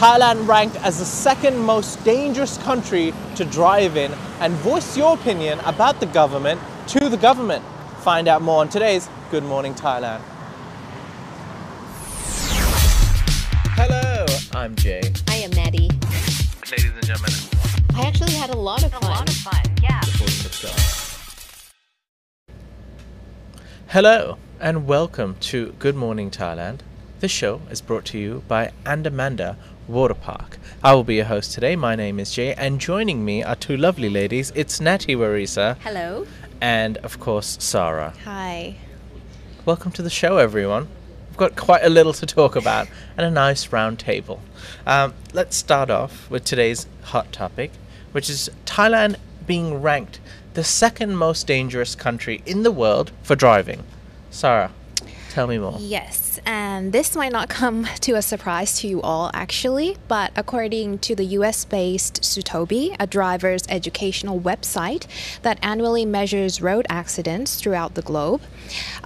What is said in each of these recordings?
Thailand ranked as the second most dangerous country to drive in and voice your opinion about the government to the government. Find out more on today's Good Morning Thailand. Hello, I'm Jay. I am Maddie. Ladies and gentlemen, I actually had a lot of fun. A lot of fun, yeah. Hello, and welcome to Good Morning Thailand. This show is brought to you by Andamanda Water Park. I will be your host today. My name is Jay, and joining me are two lovely ladies. It's Natty Warisa Hello. and, of course, Sarah. Hi. Welcome to the show, everyone. We've got quite a little to talk about and a nice round table. Um, let's start off with today's hot topic, which is Thailand being ranked the second most dangerous country in the world for driving. Sarah, tell me more. Yes, and this might not come to a surprise to you all actually, but according to the US based Zutobi, a driver's educational website that annually measures road accidents throughout the globe,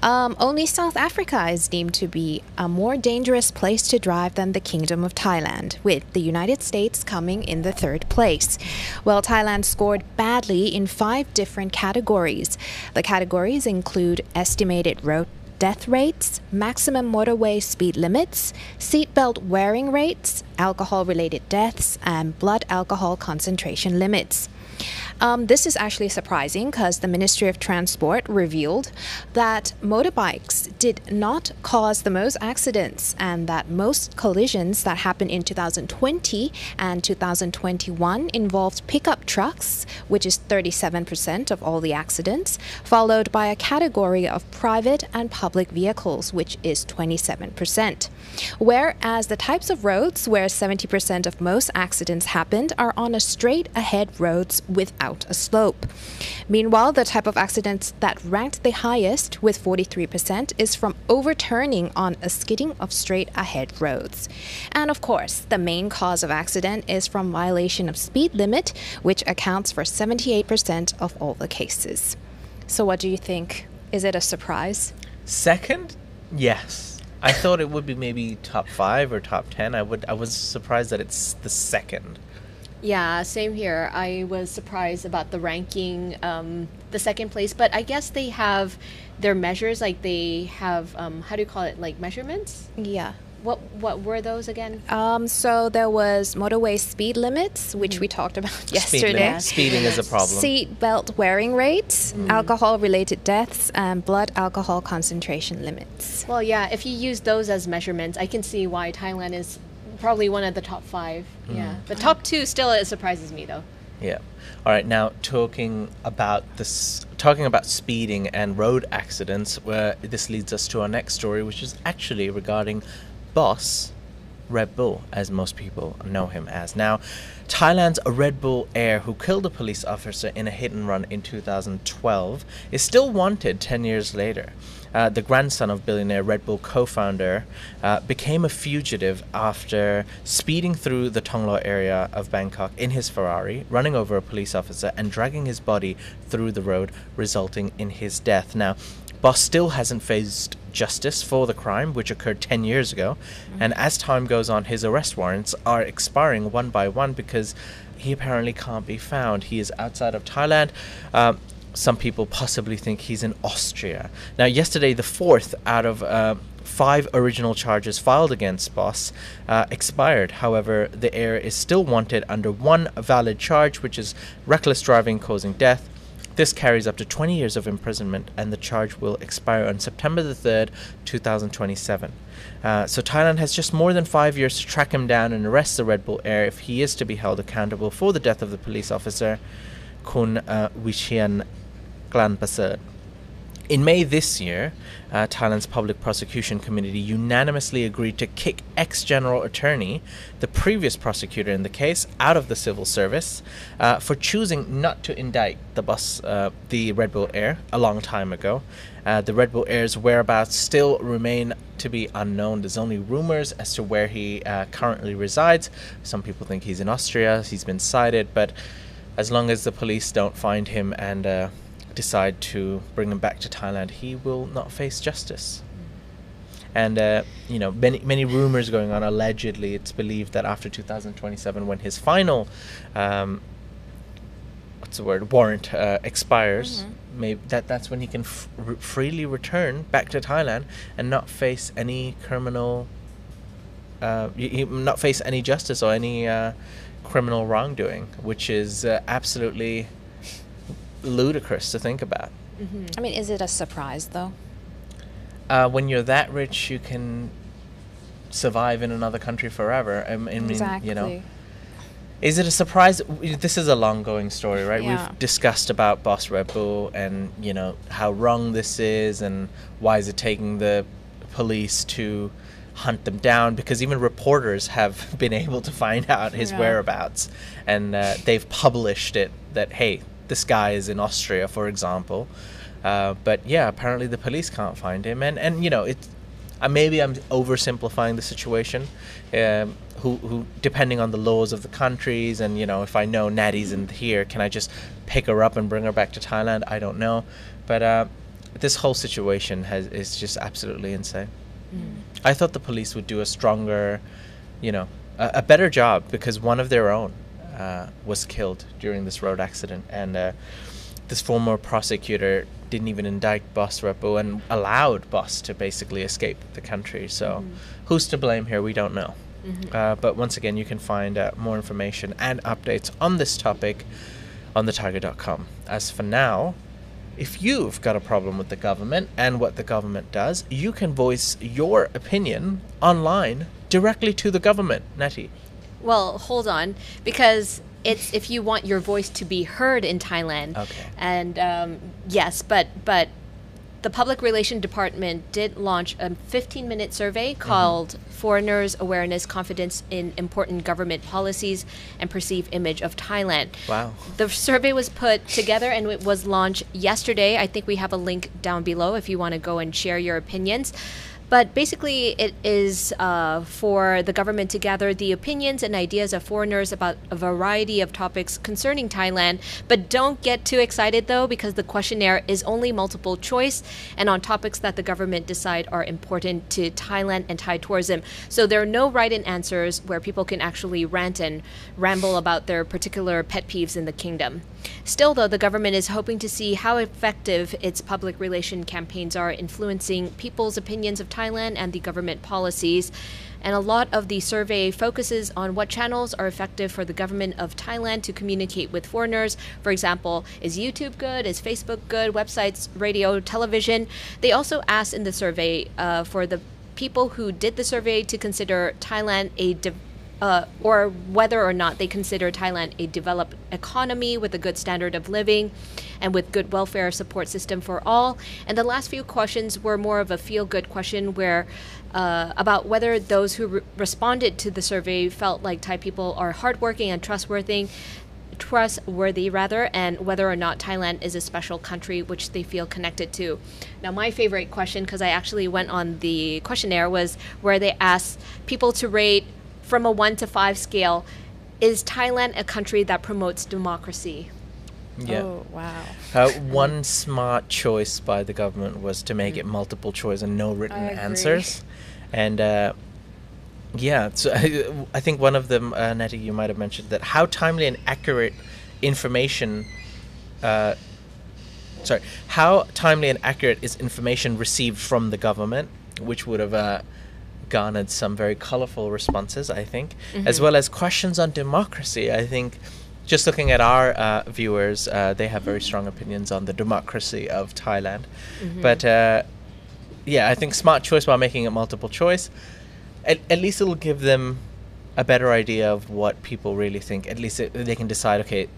um, only South Africa is deemed to be a more dangerous place to drive than the Kingdom of Thailand, with the United States coming in the third place. Well, Thailand scored badly in five different categories. The categories include estimated road death rates, maximum motorway speed limits, seatbelt wearing rates, alcohol related deaths, and blood alcohol concentration limits. Um, this is actually surprising because the Ministry of Transport revealed that motorbikes did not cause the most accidents and that most collisions that happened in 2020 and 2021 involved pickup trucks, which is 37% of all the accidents, followed by a category of private and public vehicles, which is 27%. Whereas the types of roads where 70% of most accidents happened are on a straight ahead roads without a slope. Meanwhile, the type of accidents that ranked the highest with 43% is from overturning on a skidding of straight ahead roads. And of course, the main cause of accident is from violation of speed limit, which accounts for 78% of all the cases. So what do you think? Is it a surprise? Second? Yes. I thought it would be maybe top five or top ten. I would. I was surprised that it's the second. Yeah, same here. I was surprised about the ranking, um, the second place, but I guess they have their measures. Like they have, um, how do you call it? Like measurements. Yeah. What what were those again? Um, so there was motorway speed limits, which we talked about Speed yesterday. limit. Speeding is a problem. Seat belt wearing rates, alcohol related deaths, and blood alcohol concentration limits. Well, yeah, if you use those as measurements, I can see why Thailand is probably one of the top five. Yeah, hmm. the top two still it surprises me though. Yeah. All right. Now talking about this, talking about speeding and road accidents, where this leads us to our next story, which is actually regarding Boss Red Bull, as most people know him as. Now, Thailand's Red Bull heir, who killed a police officer in a hit and run in 2012, is still wanted 10 years later. Uh, the grandson of billionaire Red Bull co founder uh, became a fugitive after speeding through the Tonglo area of Bangkok in his Ferrari, running over a police officer, and dragging his body through the road, resulting in his death. Now, Boss still hasn't faced justice for the crime, which occurred 10 years ago. And as time goes on, his arrest warrants are expiring one by one because he apparently can't be found. He is outside of Thailand. Um, some people possibly think he's in Austria. Now, yesterday, the fourth out of uh, five original charges filed against Boss uh, expired. However, the heir is still wanted under one valid charge, which is reckless driving causing death. This carries up to 20 years of imprisonment, and the charge will expire on September the 3rd, 2027. Uh, so, Thailand has just more than five years to track him down and arrest the Red Bull heir if he is to be held accountable for the death of the police officer, Kun uh, Wichian Glanprasert. In May this year, uh, Thailand's Public Prosecution Committee unanimously agreed to kick ex General Attorney, the previous prosecutor in the case, out of the civil service uh, for choosing not to indict the Boss, uh, the Red Bull heir, a long time ago. Uh, the Red Bull heir's whereabouts still remain to be unknown. There's only rumors as to where he uh, currently resides. Some people think he's in Austria, he's been cited, but as long as the police don't find him and uh, decide to bring him back to Thailand, he will not face justice. and uh, you know many many rumors going on. Allegedly, it's believed that after 2027, when his final um, what's the word warrant uh, expires, Mhm. maybe that that's when he can f- r- freely return back to Thailand and not face any criminal, uh, y- y- not face any justice or any uh, criminal wrongdoing, which is uh, absolutely ludicrous to think about. hmm I mean, is it a surprise though? Uh, when you're that rich, you can survive in another country forever. I, m- I mean, exactly. you know, Is it a surprise? This is a long going story, right? Yeah. We've discussed about Boss Red Bull and, you know, how wrong this is and why is it taking the police to hunt them down because even reporters have been able to find out his Yeah. whereabouts and uh, they've published it that, hey, this guy is in Austria, for example. Uh, but yeah, apparently the police can't find him. And, and you know, it, uh, maybe I'm oversimplifying the situation. Um, who, who, depending on the laws of the countries, and you know, if I know Natty's in here, can I just pick her up and bring her back to Thailand? I don't know, but uh, this whole situation has is just absolutely insane. I thought the police would do a stronger, you know, a, a better job because one of their own uh, was killed during this road accident, and uh, this former prosecutor didn't even indict Boss Red Bull and allowed Boss to basically escape the country. So, who's to blame here? We don't know. Uh, but once again, you can find uh, more information and updates on this topic on thethaiger.com. As for now, if you've got a problem with the government and what the government does, you can voice your opinion online directly to the government, Natty. Well, hold on, because it's if you want your voice to be heard in Thailand. Okay. And um, yes, but but the public relation department did launch a 15-minute survey called "Foreigners' Awareness, Confidence in Important Government Policies, and Perceived Image of Thailand." Wow. The survey was put together and it was launched yesterday. I think we have a link down below if you want to go and share your opinions. But basically, it is uh, for the government to gather the opinions and ideas of foreigners about a variety of topics concerning Thailand. But don't get too excited though, because the questionnaire is only multiple choice and on topics that the government decide are important to Thailand and Thai tourism. So there are no right in answers where people can actually rant and ramble about their particular pet peeves in the kingdom. Still, though, the government is hoping to see how effective its public relation campaigns are influencing people's opinions of Thailand and the government policies. And a lot of the survey focuses on what channels are effective for the government of Thailand to communicate with foreigners. For example, is YouTube good? Is Facebook good? Websites, radio, television. They also asked in the survey uh, for the people who did the survey to consider Thailand a de- uh, or whether or not they consider Thailand a developed economy with a good standard of living and with good welfare support system for all. And the last few questions were more of a feel good question where uh, about whether those who re- responded to the survey felt like Thai people are hardworking and trustworthy trustworthy rather and whether or not Thailand is a special country which they feel connected to. Now my favorite question because I actually went on the questionnaire was where they asked people to rate from a 1 to 5 scale is Thailand a country that promotes democracy? Yeah. Oh, wow. Uh, one smart choice by the government was to make it multiple choice and no written I agree. answers. And uh, yeah, so I, I think one of them, uh, Natty, you might have mentioned that how timely and accurate information. Uh, sorry, how timely and accurate is information received from the government, which would have uh, garnered some very colorful responses, I think, as well as questions on democracy. I think just looking at our uh, viewers, uh, they have very strong opinions on the democracy of Thailand. But uh, yeah, I think smart choice by making it multiple choice. At, at least it'll give them a better idea of what people really think. At least it, they can decide, okay,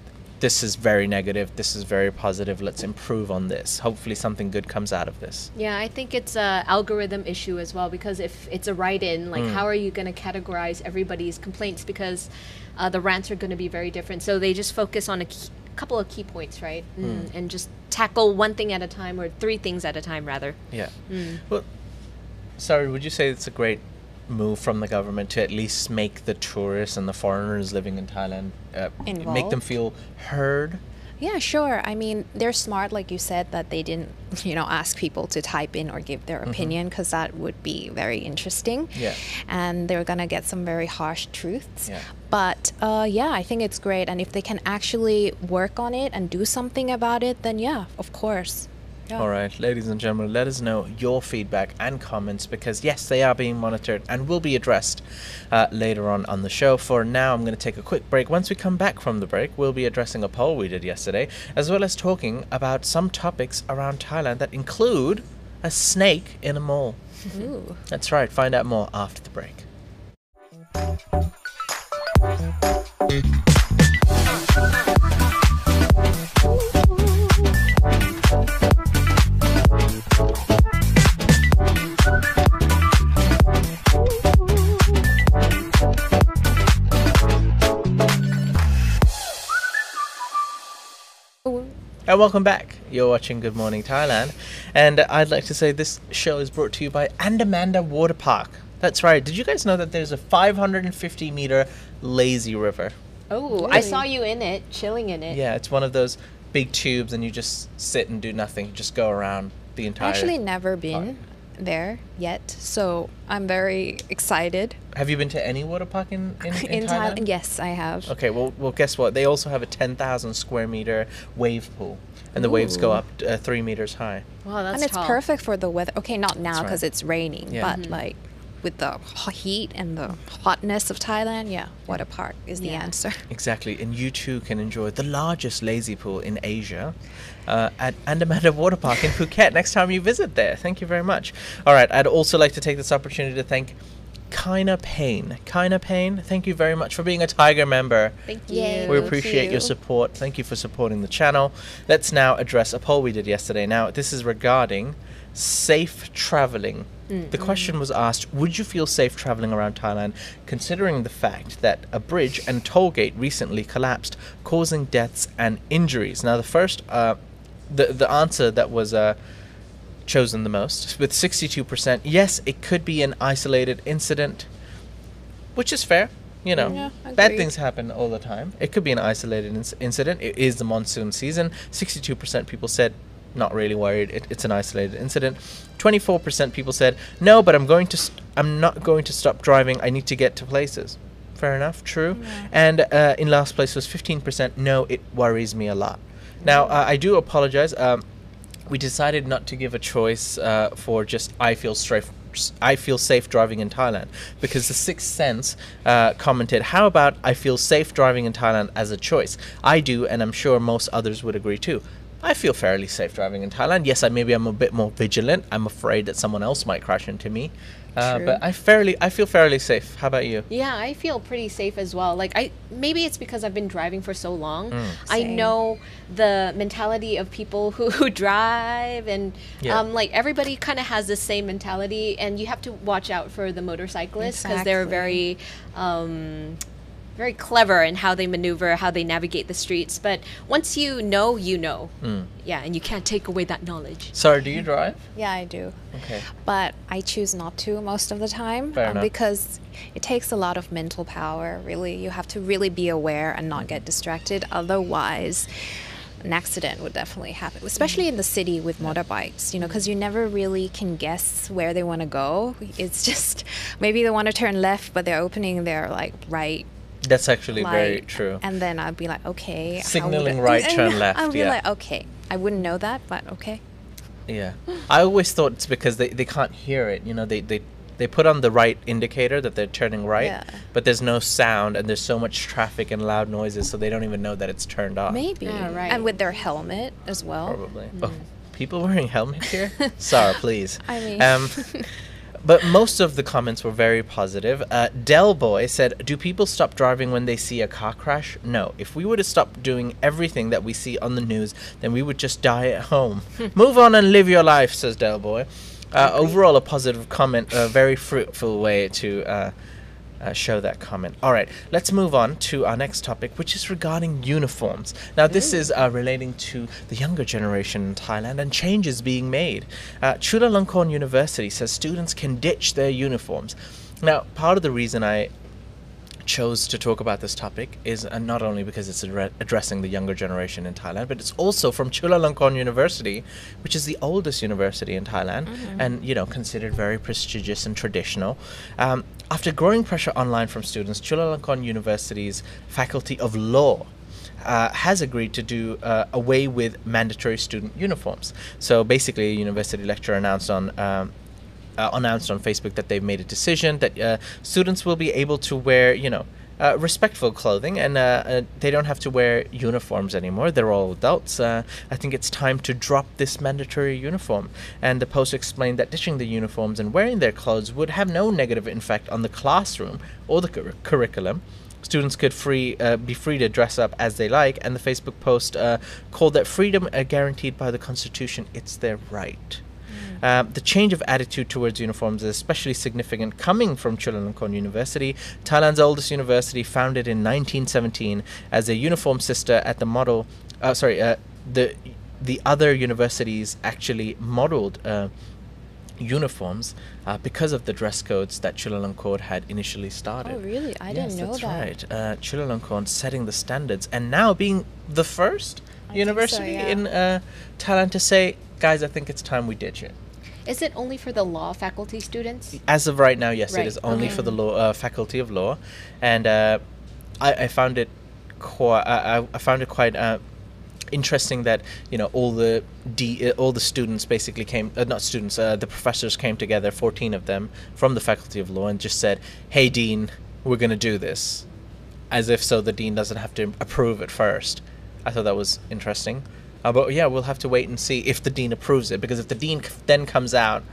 this is very negative, this is very positive, let's improve on this. Hopefully, something good comes out of this. Yeah, I think it's a algorithm issue as well because if it's a write-in, like how are you going to categorize everybody's complaints because uh, the rants are going to be very different. So they just focus on a key, couple of key points, right? Mm, and just tackle one thing at a time or three things at a time rather. Yeah. Well, sorry, would you say it's a great move from the government to at least make the tourists and the foreigners living in Thailand uh, make them feel heard Yeah, sure. I mean, they're smart, like you said, that they didn't, you know, ask people to type in or give their opinion because that would be very interesting. Yeah. And they're gonna get some very harsh truths. Yeah. But uh, yeah, I think it's great. And if they can actually work on it and do something about it, then yeah, of course. Yeah. All right, ladies and gentlemen, let us know your feedback and comments because, yes, they are being monitored and will be addressed uh, later on on the show. For now, I'm going to take a quick break. Once we come back from the break, we'll be addressing a poll we did yesterday, as well as talking about some topics around Thailand that include a snake in a mall. Ooh. That's right, find out more after the break. And welcome back. You're watching Good Morning Thailand. And I'd like to say this show is brought to you by Andamanda Water Park. That's right. Did you guys know that there's a 550 meter lazy river? Oh, I saw you in it, chilling in it. Yeah, it's one of those big tubes, and you just sit and do nothing. You just go around the entire. Actually, never been there yet, so I'm very excited. have you been to any water park in in, in, In Thailand? Thailand, yes, I have. Okay, well, well, guess what? They also have a 10,000 square meter wave pool, and the waves go up uh, three meters high. Wow, that's and it's tall. perfect for the weather. Okay, not now right. because it's raining, Yeah. but like with the heat and the hotness of Thailand, yeah, water park is the Yeah. answer. Exactly, and you too can enjoy the largest lazy pool in Asia uh, at Andamanda Water Park in Phuket next time you visit there. Thank you very much. All right, I'd also like to take this opportunity to thank Kaina Payne. Kaina Payne, thank you very much for being a Thaiger member. Thank you. We Thank appreciate your support. Thank you for supporting the channel. Let's now address a poll we did yesterday. Now, this is regarding safe traveling. The question was asked Would you feel safe traveling around Thailand, considering the fact that a bridge and toll gate recently collapsed, causing deaths and injuries? Now, the first, uh, the, the answer that was. Uh, chosen the most with 62% yes it could be an isolated incident which is fair you know Yeah, bad things happen all the time it could be an isolated inc- incident it is the monsoon season 62% people said not really worried. It, it's an isolated incident. 24% people said no but i'm going to st- i'm not going to stop driving. I need to get to places. Fair enough. True. And uh, in last place was 15% no it worries me a lot. Now uh, i do apologize. Um, we decided not to give a choice uh, for just I feel safe. I feel safe driving in Thailand. Because the Sixth Sense uh, commented, "How about I feel safe driving in Thailand as a choice? I do, and I'm sure most others would agree too. I feel fairly safe driving in Thailand. Yes, I maybe I'm a bit more vigilant. I'm afraid that someone else might crash into me, uh, but I fairly I feel fairly safe. How about you? Yeah, I feel pretty safe as well. Like I maybe it's because I've been driving for so long. Mm. I know the mentality of people who, who drive and Yeah. um, like everybody kind of has the same mentality and you have to watch out for the motorcyclists because they're very um, very clever in how they maneuver, how they navigate the streets. But once you know, you know. Mm. Yeah, and you can't take away that knowledge. Sorry, do you drive? Yeah, I do. Okay. But I choose not to most of the time Fair um, because it takes a lot of mental power, really. You have to really be aware and not get distracted. Otherwise, an accident would definitely happen, especially in the city with motorbikes, you know, because you never really can guess where they want to go. It's just maybe they want to turn left, but they're opening their like right That's actually very true. And then I'd be like, okay. how would Signaling right, and turn left, I'd be yeah. like, okay. I wouldn't know that, but okay. Yeah. I always thought it's because they, they can't hear it. You know, they, they, they put on the right indicator that they're turning right, Yeah. but there's no sound and there's so much traffic and loud noises, so they don't even know that it's turned off. Maybe. Yeah, right. And with their helmet as well. Probably. Oh, people wearing helmets here? Sarah, please. I mean- Um, but most of the comments were very positive. Uh, Del Boy said, "Do people stop driving when they see a car crash? No. If we were to stop doing everything that we see on the news, then we would just die at home. Move on and live your life," says Del Boy. Uh, overall, a positive comment, a very fruitful way to. Uh, show that comment. All right, let's move on to our next topic, which is regarding uniforms. Now, this is uh, relating to the younger generation in Thailand and changes being made. Uh, Chulalongkorn University says students can ditch their uniforms. Now, part of the reason I chose to talk about this topic is uh, not only because it's addressing the younger generation in Thailand, but it's also from Chulalongkorn University, which is the oldest university in Thailand, and you know considered very prestigious and traditional. Um, after growing pressure online from students, Chulalongkorn University's Faculty of Law uh, has agreed to do uh, away with mandatory student uniforms. So basically, a university lecturer announced on. Um, uh, announced on Facebook that they've made a decision that uh, students will be able to wear, you know, uh, respectful clothing and uh, uh, they don't have to wear uniforms anymore. They're all adults. Uh, I think it's time to drop this mandatory uniform. And the post explained that ditching the uniforms and wearing their clothes would have no negative effect on the classroom or the cur- curriculum. Students could free uh, be free to dress up as they like, and the Facebook post uh, called that freedom uh, guaranteed by the Constitution. It's their right. Uh, the change of attitude towards uniforms is especially significant coming from Chulalongkorn University, Thailand's oldest university, founded in 1917 as a uniform sister at the model. Uh, sorry, uh, the the other universities actually modeled. Uh, uniforms uh, because of the dress codes that Chulalongkorn had initially started. Oh, really? I yes, didn't know that's that. right. Uh, Chulalongkorn setting the standards and now being the first I think so, university yeah. in uh, Thailand to say, guys, I think it's time we ditch it. Is it only for the law faculty students? As of right now, yes, Right, it is only okay. for the law uh, faculty of law, and uh, I, I found it quite. I, I- found it quite uh, interesting that you know all the D, uh, all the students basically came. Uh, not students. Uh, the professors came together, fourteen of them from the faculty of law, and just said, "Hey, dean, we're going to do this," as if so the dean doesn't have to approve it first. I thought that was interesting. Uh, but yeah, we'll have to wait and see if the dean approves it, because if the dean then comes out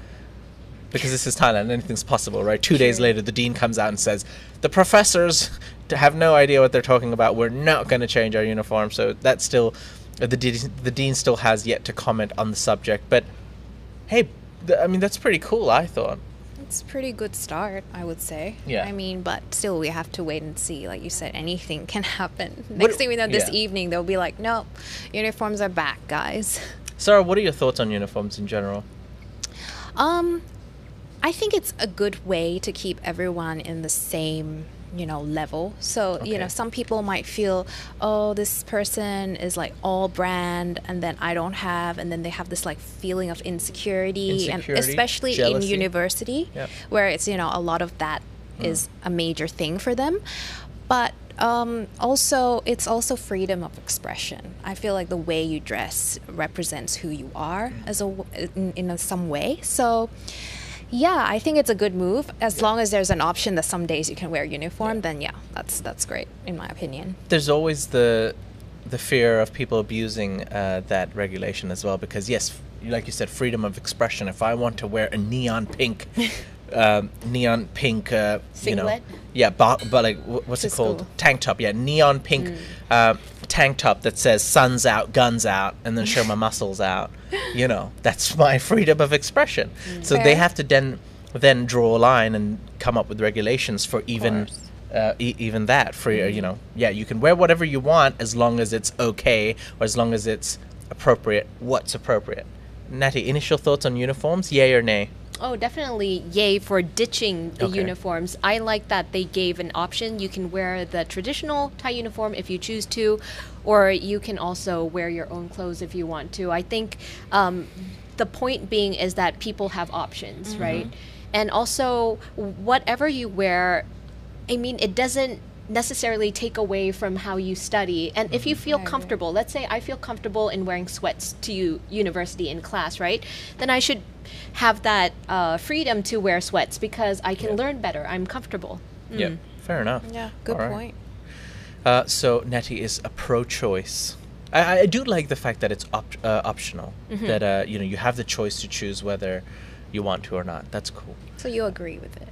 because this is Thailand, anything's possible, right? Two days later, the dean comes out and says, "The professors have no idea what they're talking about. We're not going to change our uniform." So that's still uh, the de- the dean still has yet to comment on the subject. But hey, th- I mean that's pretty cool. I thought. It's pretty good start, I would say. Yeah. I mean, but still, we have to wait and see. Like you said, anything can happen. What- Next thing we know, this yeah. evening, they'll be like, nope, uniforms are back, guys. Sarah, what are your thoughts on uniforms in general? Um, I think it's a good way to keep everyone in the same, you know, level. So, you know, some people might feel, oh, this person is like all brand and then I don't have, and then they have this like feeling of insecurity, and Insecurity, especially in university Yep. where it's, you know, a lot of that is Hmm. a major thing for them. But um, also, it's also freedom of expression. I feel like the way you dress represents who you are Hmm. as a in, in a, some way. So, yeah, I think it's a good move. As long as there's an option that some days you can wear uniform, then yeah, that's that's great in my opinion. There's always the the fear of people abusing uh, that regulation as well, because yes, like you said, freedom of expression. If I want to wear a neon pink. Um, neon pink, uh, you know, yeah, but, but like, wh- what's it called? Tank top, yeah, neon pink uh, tank top that says "Suns out, guns out," and then show my muscles out. You know, that's my freedom of expression. So they have to then then draw a line and come up with regulations for even uh, e- even that for uh, you know. Yeah you can wear whatever you want as long as it's okay or as long as it's appropriate what's appropriate. Natty initial thoughts on uniforms? Yay or nay Oh, definitely yay for ditching the Okay. uniforms. I like that they gave an option. You can wear the traditional Thai uniform if you choose to, or you can also wear your own clothes if you want to. I think um, the point being is that people have options, right? And also, whatever you wear, I mean, it doesn't necessarily take away from how you study. And if you feel comfortable, let's say I feel comfortable in wearing sweats to u- university in class, right? Then I should have that uh, freedom to wear sweats because I can Yeah. learn better. I'm comfortable. yeah fair enough Yeah, good All right. point. uh, so natty is a pro-choice I, I do like the fact that it's op- uh, optional that uh, you know you have the choice to choose whether you want to or not that's cool So you agree with it?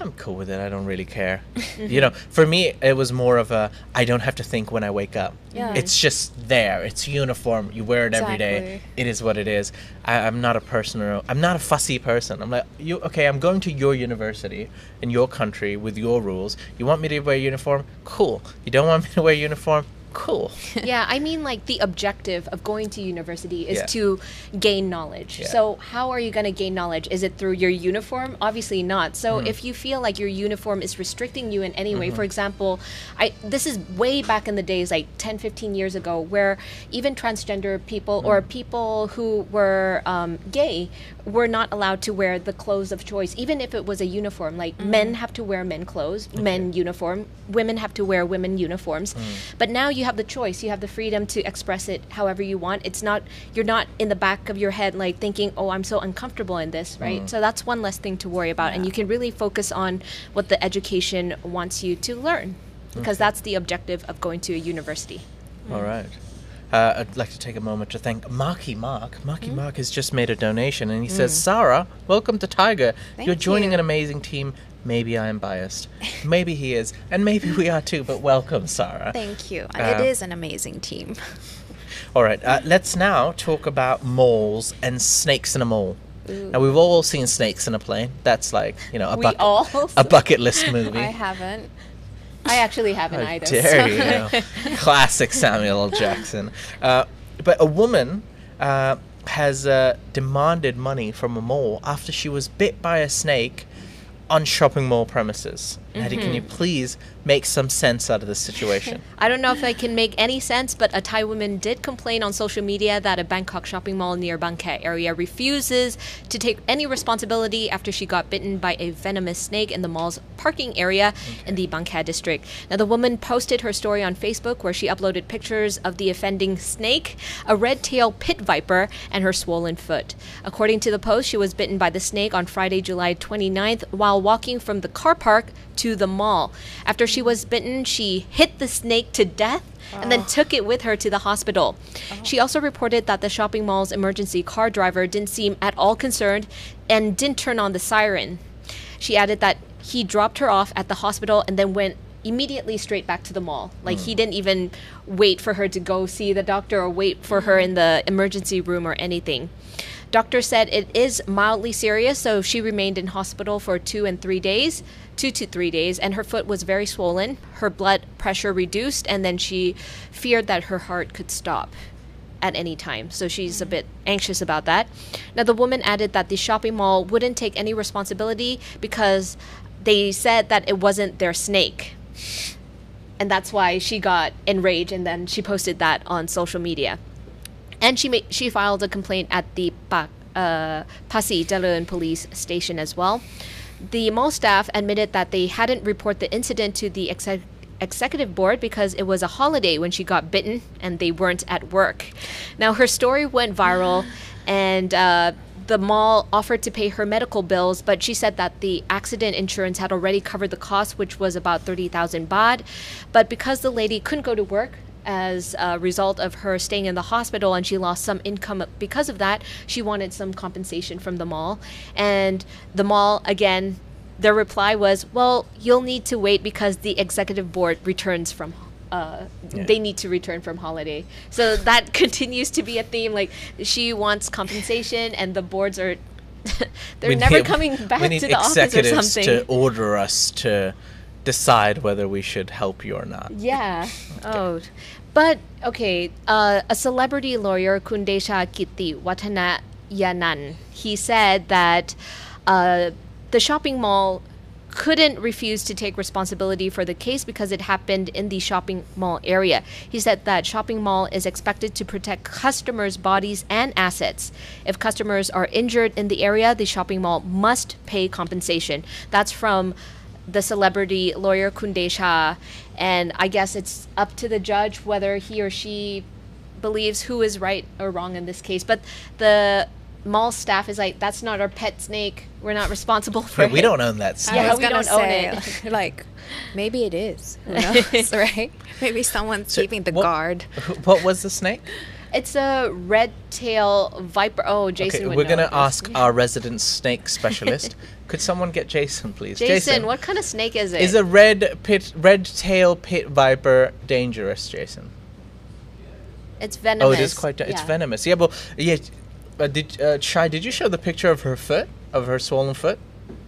I'm cool with it. I don't really care. you know, for me, it was more of a I don't have to think when I wake up. Yeah. It's just there. It's uniform. You wear it every day. It is what it is. I, I'm not a person. Or, I'm not a fussy person. I'm like you. Okay, I'm going to your university in your country with your rules. You want me to wear uniform? Cool. You don't want me to wear uniform? Cool. yeah, I mean, like the objective of going to university is Yeah. to gain knowledge. Yeah. So, how are you going to gain knowledge? Is it through your uniform? Obviously not. So, Hmm. if you feel like your uniform is restricting you in any way, Mm-hmm. for example, I this is way back in the days, like 10, 15 years ago, where even transgender people Hmm. or people who were um, gay were not allowed to wear the clothes of choice, even if it was a uniform. Like men have to wear men clothes, men uniform. Women have to wear women uniforms. But now you have the choice. You have the freedom to express it however you want. It's not you're not in the back of your head like thinking, "Oh, I'm so uncomfortable in this," right? So that's one less thing to worry about, and you can really focus on what the education wants you to learn, because that's the objective of going to a university. All right. Uh, I'd like to take a moment to thank Marky Mark. Marky Hmm? Mark has just made a donation and he says, Sarah, welcome to Thaiger. Thank You're joining you. an amazing team. Maybe I am biased. Maybe he is. And maybe we are too, but welcome, Sarah. Thank you. Uh, it is an amazing team. All right, uh, let's now talk about malls and snakes in a mall. Now, we've all seen snakes in a plane. That's like, you know, a, bucket, a bucket list movie. I haven't. I actually haven't How either. dare so- you? Classic Samuel L. Jackson. Uh, but a woman uh, has uh, demanded money from a mall after she was bit by a snake on shopping mall premises. Eddie, can Mm-hmm. you please make some sense out of this situation? I don't know if I can make any sense, but a Thai woman did complain on social media that a Bangkok shopping mall near Bangkok area refuses to take any responsibility after she got bitten by a venomous snake in the mall's parking area in the Bangkok district. Now, the woman posted her story on Facebook where she uploaded pictures of the offending snake, a red tail pit viper, and her swollen foot. According to the post, she was bitten by the snake on Friday, July 29th, while walking from the car park to the mall. After she was bitten, she hit the snake to death and then ah. took it with her to the hospital. Uh-huh. She also reported that the shopping mall's emergency car driver didn't seem at all concerned and didn't turn on the siren. She added that he dropped her off at the hospital and then went immediately straight back to the mall. Like he hmm. didn't even wait for her to go see the doctor or wait for her hmm. in the emergency room or anything. Doctor said it is mildly serious, so she remained in hospital for two and three days, two to three days, and her foot was very swollen. Her blood pressure reduced, and then she feared that her heart could stop at any time. So she's a mm. bit anxious about that. Now, the woman added that the shopping mall wouldn't take any responsibility because they said that it wasn't their snake. And that's why she got enraged and then she posted that on social media. And she made, she filed a complaint at the pa, uh, Phasi Charoen police station as well. The mall staff admitted that they hadn't reported the incident to the exec- executive board because it was a holiday when she got bitten and they weren't at work. Now her story went viral, and uh, the mall offered to pay her medical bills, but she said that the accident insurance had already covered the cost, which was about 30,000 baht. But because the lady couldn't go to work, as a result of her staying in the hospital and she lost some income because of that, she wanted some compensation from the mall. And the mall, again, their reply was, well, you'll need to wait because the executive board returns from. Uh, Yeah. They need to return from holiday, so that continues to be a theme. Like she wants compensation, and the boards are they're We never need- coming back to the office or something. to order us to decide whether we should help you or not. Yeah. Oh. But okay, uh, a celebrity lawyer, Kundesha Kitti Watana Yanan, he said that uh, the shopping mall couldn't refuse to take responsibility for the case because it happened in the shopping mall area. He said that shopping mall is expected to protect customers' bodies and assets. If customers are injured in the area, the shopping mall must pay compensation. That's from the celebrity lawyer Khun Decha, and I guess it's up to the judge whether he or she believes who is right or wrong in this case. But the mall staff is like, that's not our pet snake. We're not responsible for Wait, we don't own that snake. Yeah, we don't own it. like, maybe it is. Who knows, right? Maybe someone's So keeping the what- guard. What was the snake? It's a red tail viper. Oh, Jason okay, would we're know gonna this. ask our resident snake specialist. Could someone get Jason, please? Jason, what kind of snake is it? is a red pit, red tail pit viper dangerous, Jason? it's venomous. Oh, it is quite. Da- It's venomous. Yeah, well, yeah. Uh, did uh, Shai? Did you show the picture of her foot, of her swollen foot?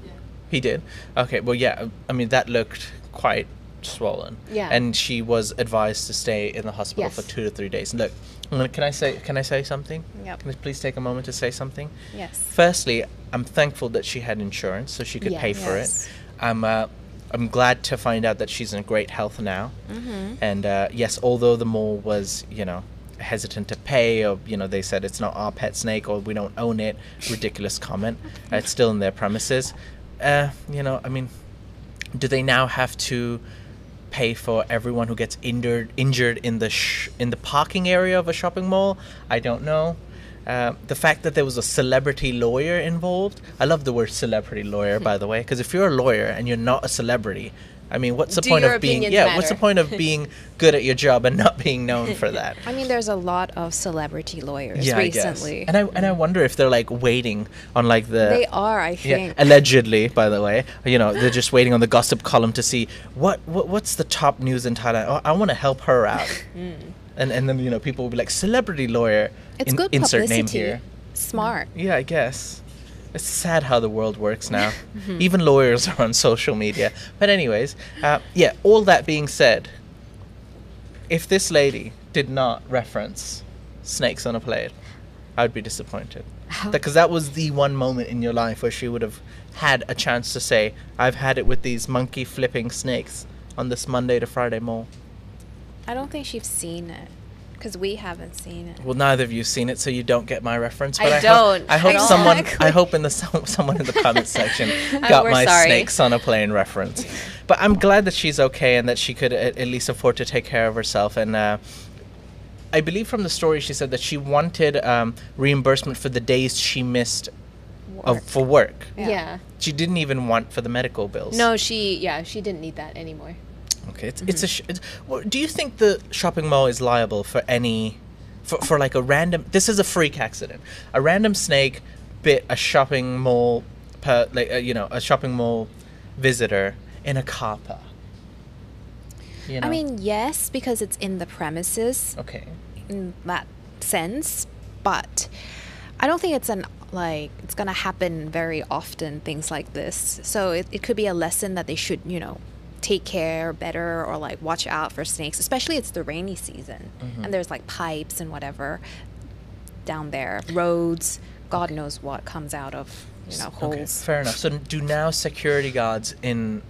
Yeah. He did. Okay. Well, yeah. I mean, that looked quite swollen. Yeah. And she was advised to stay in the hospital Yes. for two to three days. Look, can I say can I say something? Yep. Can I please take a moment to say something? Yes. Firstly, I'm thankful that she had insurance, so she could Yeah. pay for Yes. it. I'm uh, I'm glad to find out that she's in great health now. Mm-hmm. And uh, yes, although the mall was, you know, hesitant to pay, or you know, they said it's not our pet snake or we don't own it. Ridiculous comment. It's still in their premises. Uh, you know, I mean, do they now have to pay for everyone who gets injured injured in the sh- in the parking area of a shopping mall? I don't know. Uh, the fact that there was a celebrity lawyer involved. I love the word celebrity lawyer, by the way, because if you're a lawyer and you're not a celebrity, I mean, what's the Do point of being? opinions Yeah, what's the point of being good at your job and not being known for that? I mean, there's a lot of celebrity lawyers yeah, I guess. recently. And I and I wonder if they're like waiting on like the they are, I Yeah, think. allegedly, by the way, you know, they're just waiting on the gossip column to see what, what what's the top news in Thailand. Oh, I want to help her out, hmm. and and then you know people will be like celebrity lawyer. it's in- good insert publicity. name here. Smart. Yeah, I guess. It's sad how the world works now. Mm-hmm. Even lawyers are on social media. But anyways, uh, yeah. All that being said, if this lady did not reference snakes on a plate, I'd be disappointed. Because that was the one moment in your life where she would have had a chance to say, "I've had it with these monkey flipping snakes on this Monday to Friday mall." I don't think she's seen it because we haven't seen it. Well, neither of you seen it, so you don't get my reference. I But I, hope- don't I hope at all. someone. I hope in the some- someone in the comment section got my sorry. snakes on a plane reference. But I'm glad that she's okay and that she could at, at least afford to take care of herself. And uh, I believe from the story she said that she wanted um, reimbursement for the days she missed of, Work. for work. Yeah. yeah. She didn't even want for the medical bills. No, she yeah, she didn't need that anymore. Okay, it's it's a. Sh- it's, well, do you think the shopping mall is liable for any, for for like a random? This is a freak accident. A random snake bit a shopping mall, per like uh, you know a shopping mall visitor in a car park. You know? I mean, yes, because it's in the premises okay. in that sense, but I don't think it's an like it's gonna happen very often. Things like this, so it, it could be a lesson that they should, you know, take care better or like watch out for snakes. Especially it's the rainy season mm-hmm. and there's like pipes and whatever down there, roads. God knows what comes out of you know Okay, holes. fair enough. So do now security guards in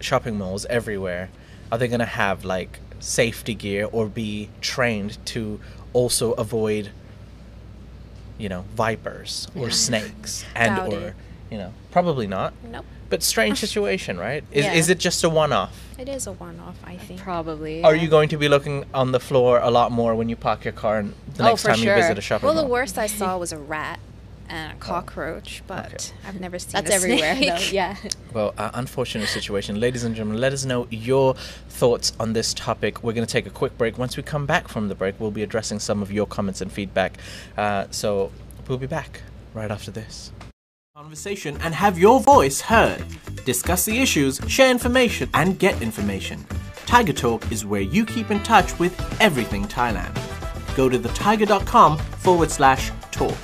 shopping malls everywhere are they going to have like safety gear or be trained to also avoid you know vipers or snakes and Doubt or it. You know probably not Nope, but strange situation right is, Yeah. is it just a one-off it is a one-off. I think. Probably. are you going to be looking on the floor a lot more when you park your car and the Oh, next for time you visit a shopping Well, mall the worst I saw was a rat and a cockroach, but Okay. I've never seen That's a everywhere snake. though. Yeah. Well, uh, unfortunate situation. Ladies and gentlemen, let us know your thoughts on this topic. We're going to take a quick break. Once we come back from the break, we'll be addressing some of your comments and feedback. Uh, so we'll be back right after this. Conversation and have your voice heard. Discuss the issues, share information, and get information. Thaiger Talk is where you keep in touch with everything Thailand. Go to thethaiger.com forward slash talk.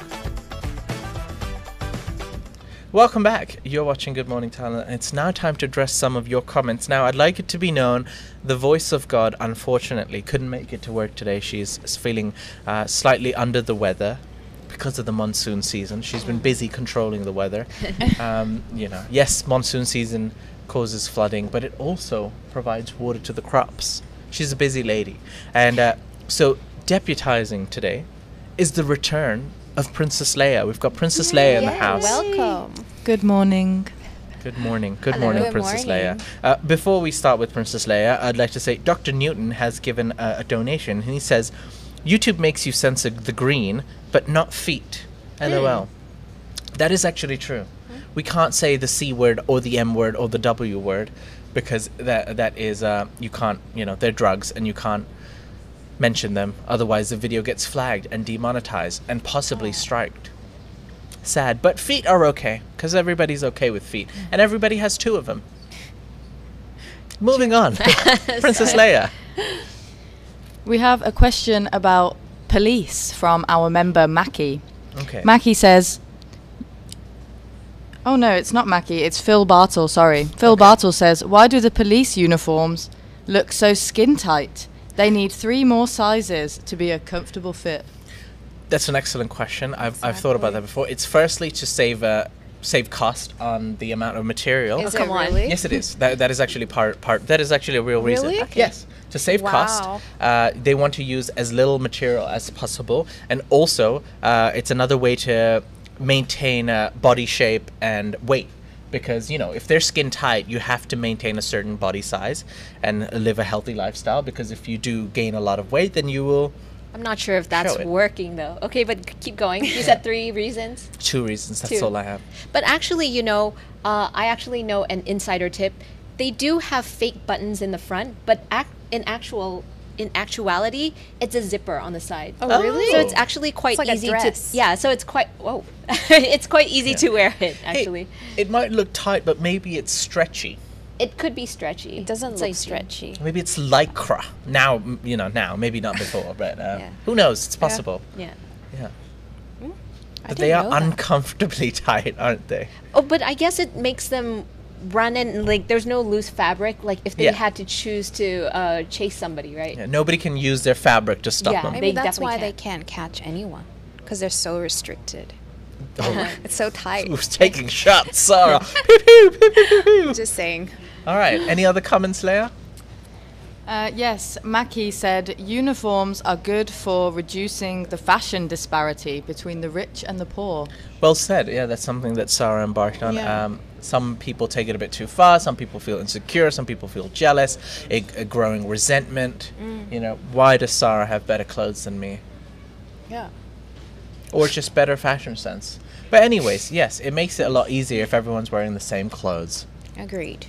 Welcome back. You're watching Good Morning Thailand, and it's now time to address some of your comments. Now, I'd like it to be known the voice of God, unfortunately, couldn't make it to work today. She's feeling uh, slightly under the weather because of the monsoon season. She's been busy controlling the weather. um, you know, yes, monsoon season causes flooding, but it also provides water to the crops. She's a busy lady. And uh, so, deputizing today is the return of Princess Leia. We've got Princess Leia in the house. Welcome. Good morning. Good morning. Good Hello. morning, Good Princess morning. Leia. Uh, before we start with Princess Leia, I'd like to say Dr. Newton has given a, a donation, and he says, YouTube makes you censor the green, but not feet. LOL. Hmm. That is actually true. We can't say the C word or the M word or the W word because that that is uh, you can't you know they're drugs and you can't mention them otherwise the video gets flagged and demonetized and possibly hmm. striked. Sad, but feet are okay because everybody's okay with feet hmm. and everybody has two of them. Moving on, Princess Leia. We have a question about police from our member Mackie. Okay. Mackie says, Oh no, it's not Mackie, it's Phil Bartle, sorry. Phil Bartle says, Why do the police uniforms look so skin tight. They need three more sizes to be a comfortable fit. That's an excellent question. I've, I've thought about that before. It's firstly to save uh, save cost on the amount of material. Is Oh, come it on. really? Yes, it is. That, that is actually part part. That is actually a real reason. Really? Okay. Yes, to save cost, uh, they want to use as little material as possible, and also uh, it's another way to maintain uh, body shape and weight. Because you know, if they're skin tight, you have to maintain a certain body size and live a healthy lifestyle. Because if you do gain a lot of weight, then you will. I'm not sure if that's working though. Okay, but keep going. You said three reasons. Two reasons. That's Two. all I have. But actually, you know, uh, I actually know an insider tip. They do have fake buttons in the front, but ac- in actual in actuality, it's a zipper on the side. Oh, really? So it's actually quite like a easy dress. to yeah. So it's quite whoa, it's quite easy to wear it Hey, actually. it might look tight, but maybe it's stretchy. It could be stretchy. It doesn't It's look like- stretchy. Maybe it's lycra. Now, you know, now, maybe not before, but uh, Yeah. who knows? It's possible. Yeah. Yeah. I But they are know that. uncomfortably tight, aren't they? Oh, but I guess it makes them run in like there's no loose fabric. Like if they Yeah. had to choose to uh, chase somebody, right? Yeah, nobody can use their fabric to stop Yeah. them. Maybe They that's why can. they can't catch anyone because they're so restricted. Oh, It's so tight. who's taking shots, Sarah? Just saying. All right. Any other comments, Leah? Uh, yes, Mackie said uniforms are good for reducing the fashion disparity between the rich and the poor. Well said. Yeah, that's something that Sarah embarked on. Yeah. Um, some people take it a bit too far. Some people feel insecure. Some people feel jealous. A, a growing resentment. Mm. You know, why does Sarah have better clothes than me? Yeah. or just better fashion sense. But anyways, yes, it makes it a lot easier if everyone's wearing the same clothes. Agreed.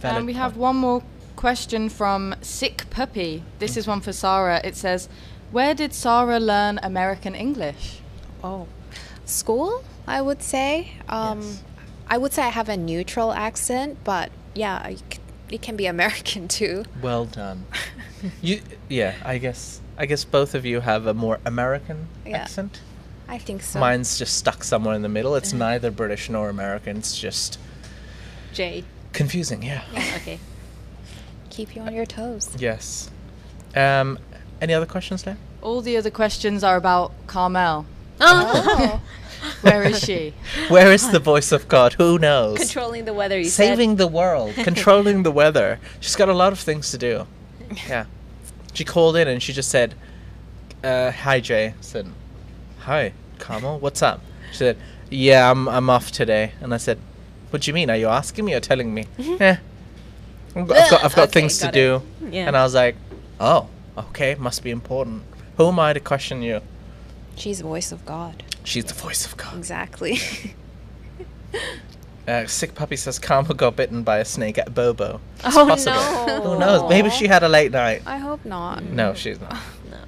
Valid and we have one more question from Sick Puppy. This is one for Sarah. It says, Where did Sarah learn American English? Oh, school, I would say. Um, Yes. I would say I have a neutral accent, but yeah, I c- it can be American too. Well done. you, yeah, I guess. I guess both of you have a more American Yeah. accent. I think so. Mine's just stuck somewhere in the middle. Uh-huh. It's neither British nor American. It's just Jay. confusing. Yeah. Okay. Keep you on your toes. Yes. Um, any other questions, Leah? All the other questions are about Carmel. Oh, Where is she? Where is the voice of God? Who knows? Controlling the weather. You said. Saving the world, controlling the weather. She's got a lot of things to do. Yeah. She called in and she just said, uh, "Hi Jay." I said, "Hi, Carmel. What's up?" She said, "Yeah, I'm I'm off today." And I said, "What do you mean? Are you asking me or telling me?" Eh. I've got I've got, got things to it. do. Yeah. And I was like, "Oh, okay, must be important." Who am I to question you? she's the voice of God. She's the voice of God. Exactly. Uh, sick puppy says Carmel got bitten by a snake at Bobo. It's Oh, possible. no. Who knows? Maybe she had a late night. I hope not. No, she's not. No.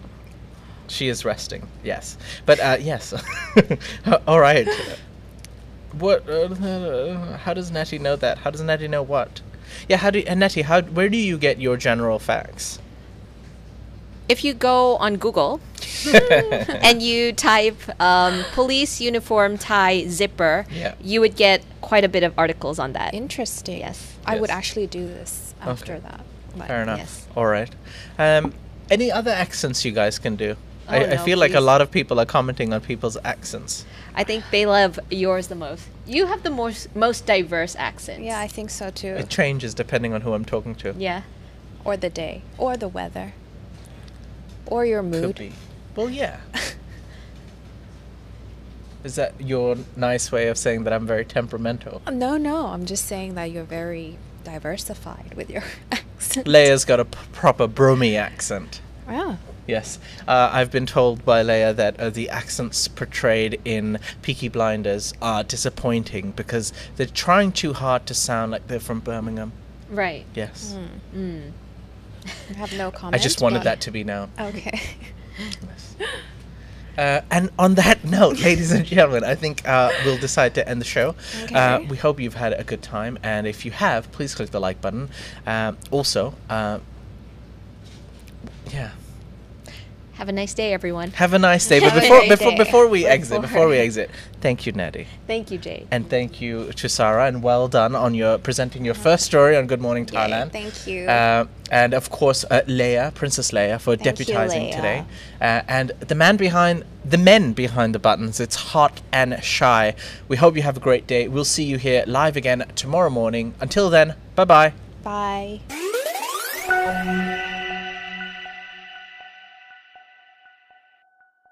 She is resting. Yes, but uh, yes. All right. What? Uh, how does Natty know that? How does Natty know what? Yeah. How do uh, Natty? How? Where do you get your general facts? If you go on Google and you type um, police uniform tie zipper, Yeah. you would get quite a bit of articles on that. Interesting. Yes. I would actually do this after Okay. that. but Fair enough. yes. All right. Um, any other accents you guys can do? I, Oh, I no, feel like a lot of people are commenting on people's accents. I think they love yours the most. You have the most most diverse accents. Yeah, I think so too. It changes depending on who I'm talking to. yeah. Or the day. Or the weather. Or your mood. Could mood. be. Well, yeah. Is that your nice way of saying that I'm very temperamental? Um, no, no. I'm just saying that you're very diversified with your accent. Leia's got a p- proper Brummy accent. Yeah. Yes. Uh, I've been told by Leia that uh, the accents portrayed in Peaky Blinders are disappointing because they're trying too hard to sound like they're from Birmingham. Right. Yes. Mm. I have no comment. I just wanted but- that to be known. Okay. Yes. Uh, and on that note, ladies and gentlemen, I think uh, we'll decide to end the show. Uh, Okay. we hope you've had a good time, and if you have, please click the like button. Um, also, uh, yeah, Have a nice day, everyone. Have a nice day. But before before day. before we exit, Before. we exit, thank you, Natty. Thank you, Jade. And thank you to Sarah, and well done on your presenting your first story on Good Morning Yay, Thailand. thank you. Uh, and of course, uh, Leia, Princess Leia, for Thank you, deputizing Leia. today. Uh, and the man behind, the men behind the buttons. It's hot and shy. We hope you have a great day. We'll see you here live again tomorrow morning. Until then, bye bye. Bye.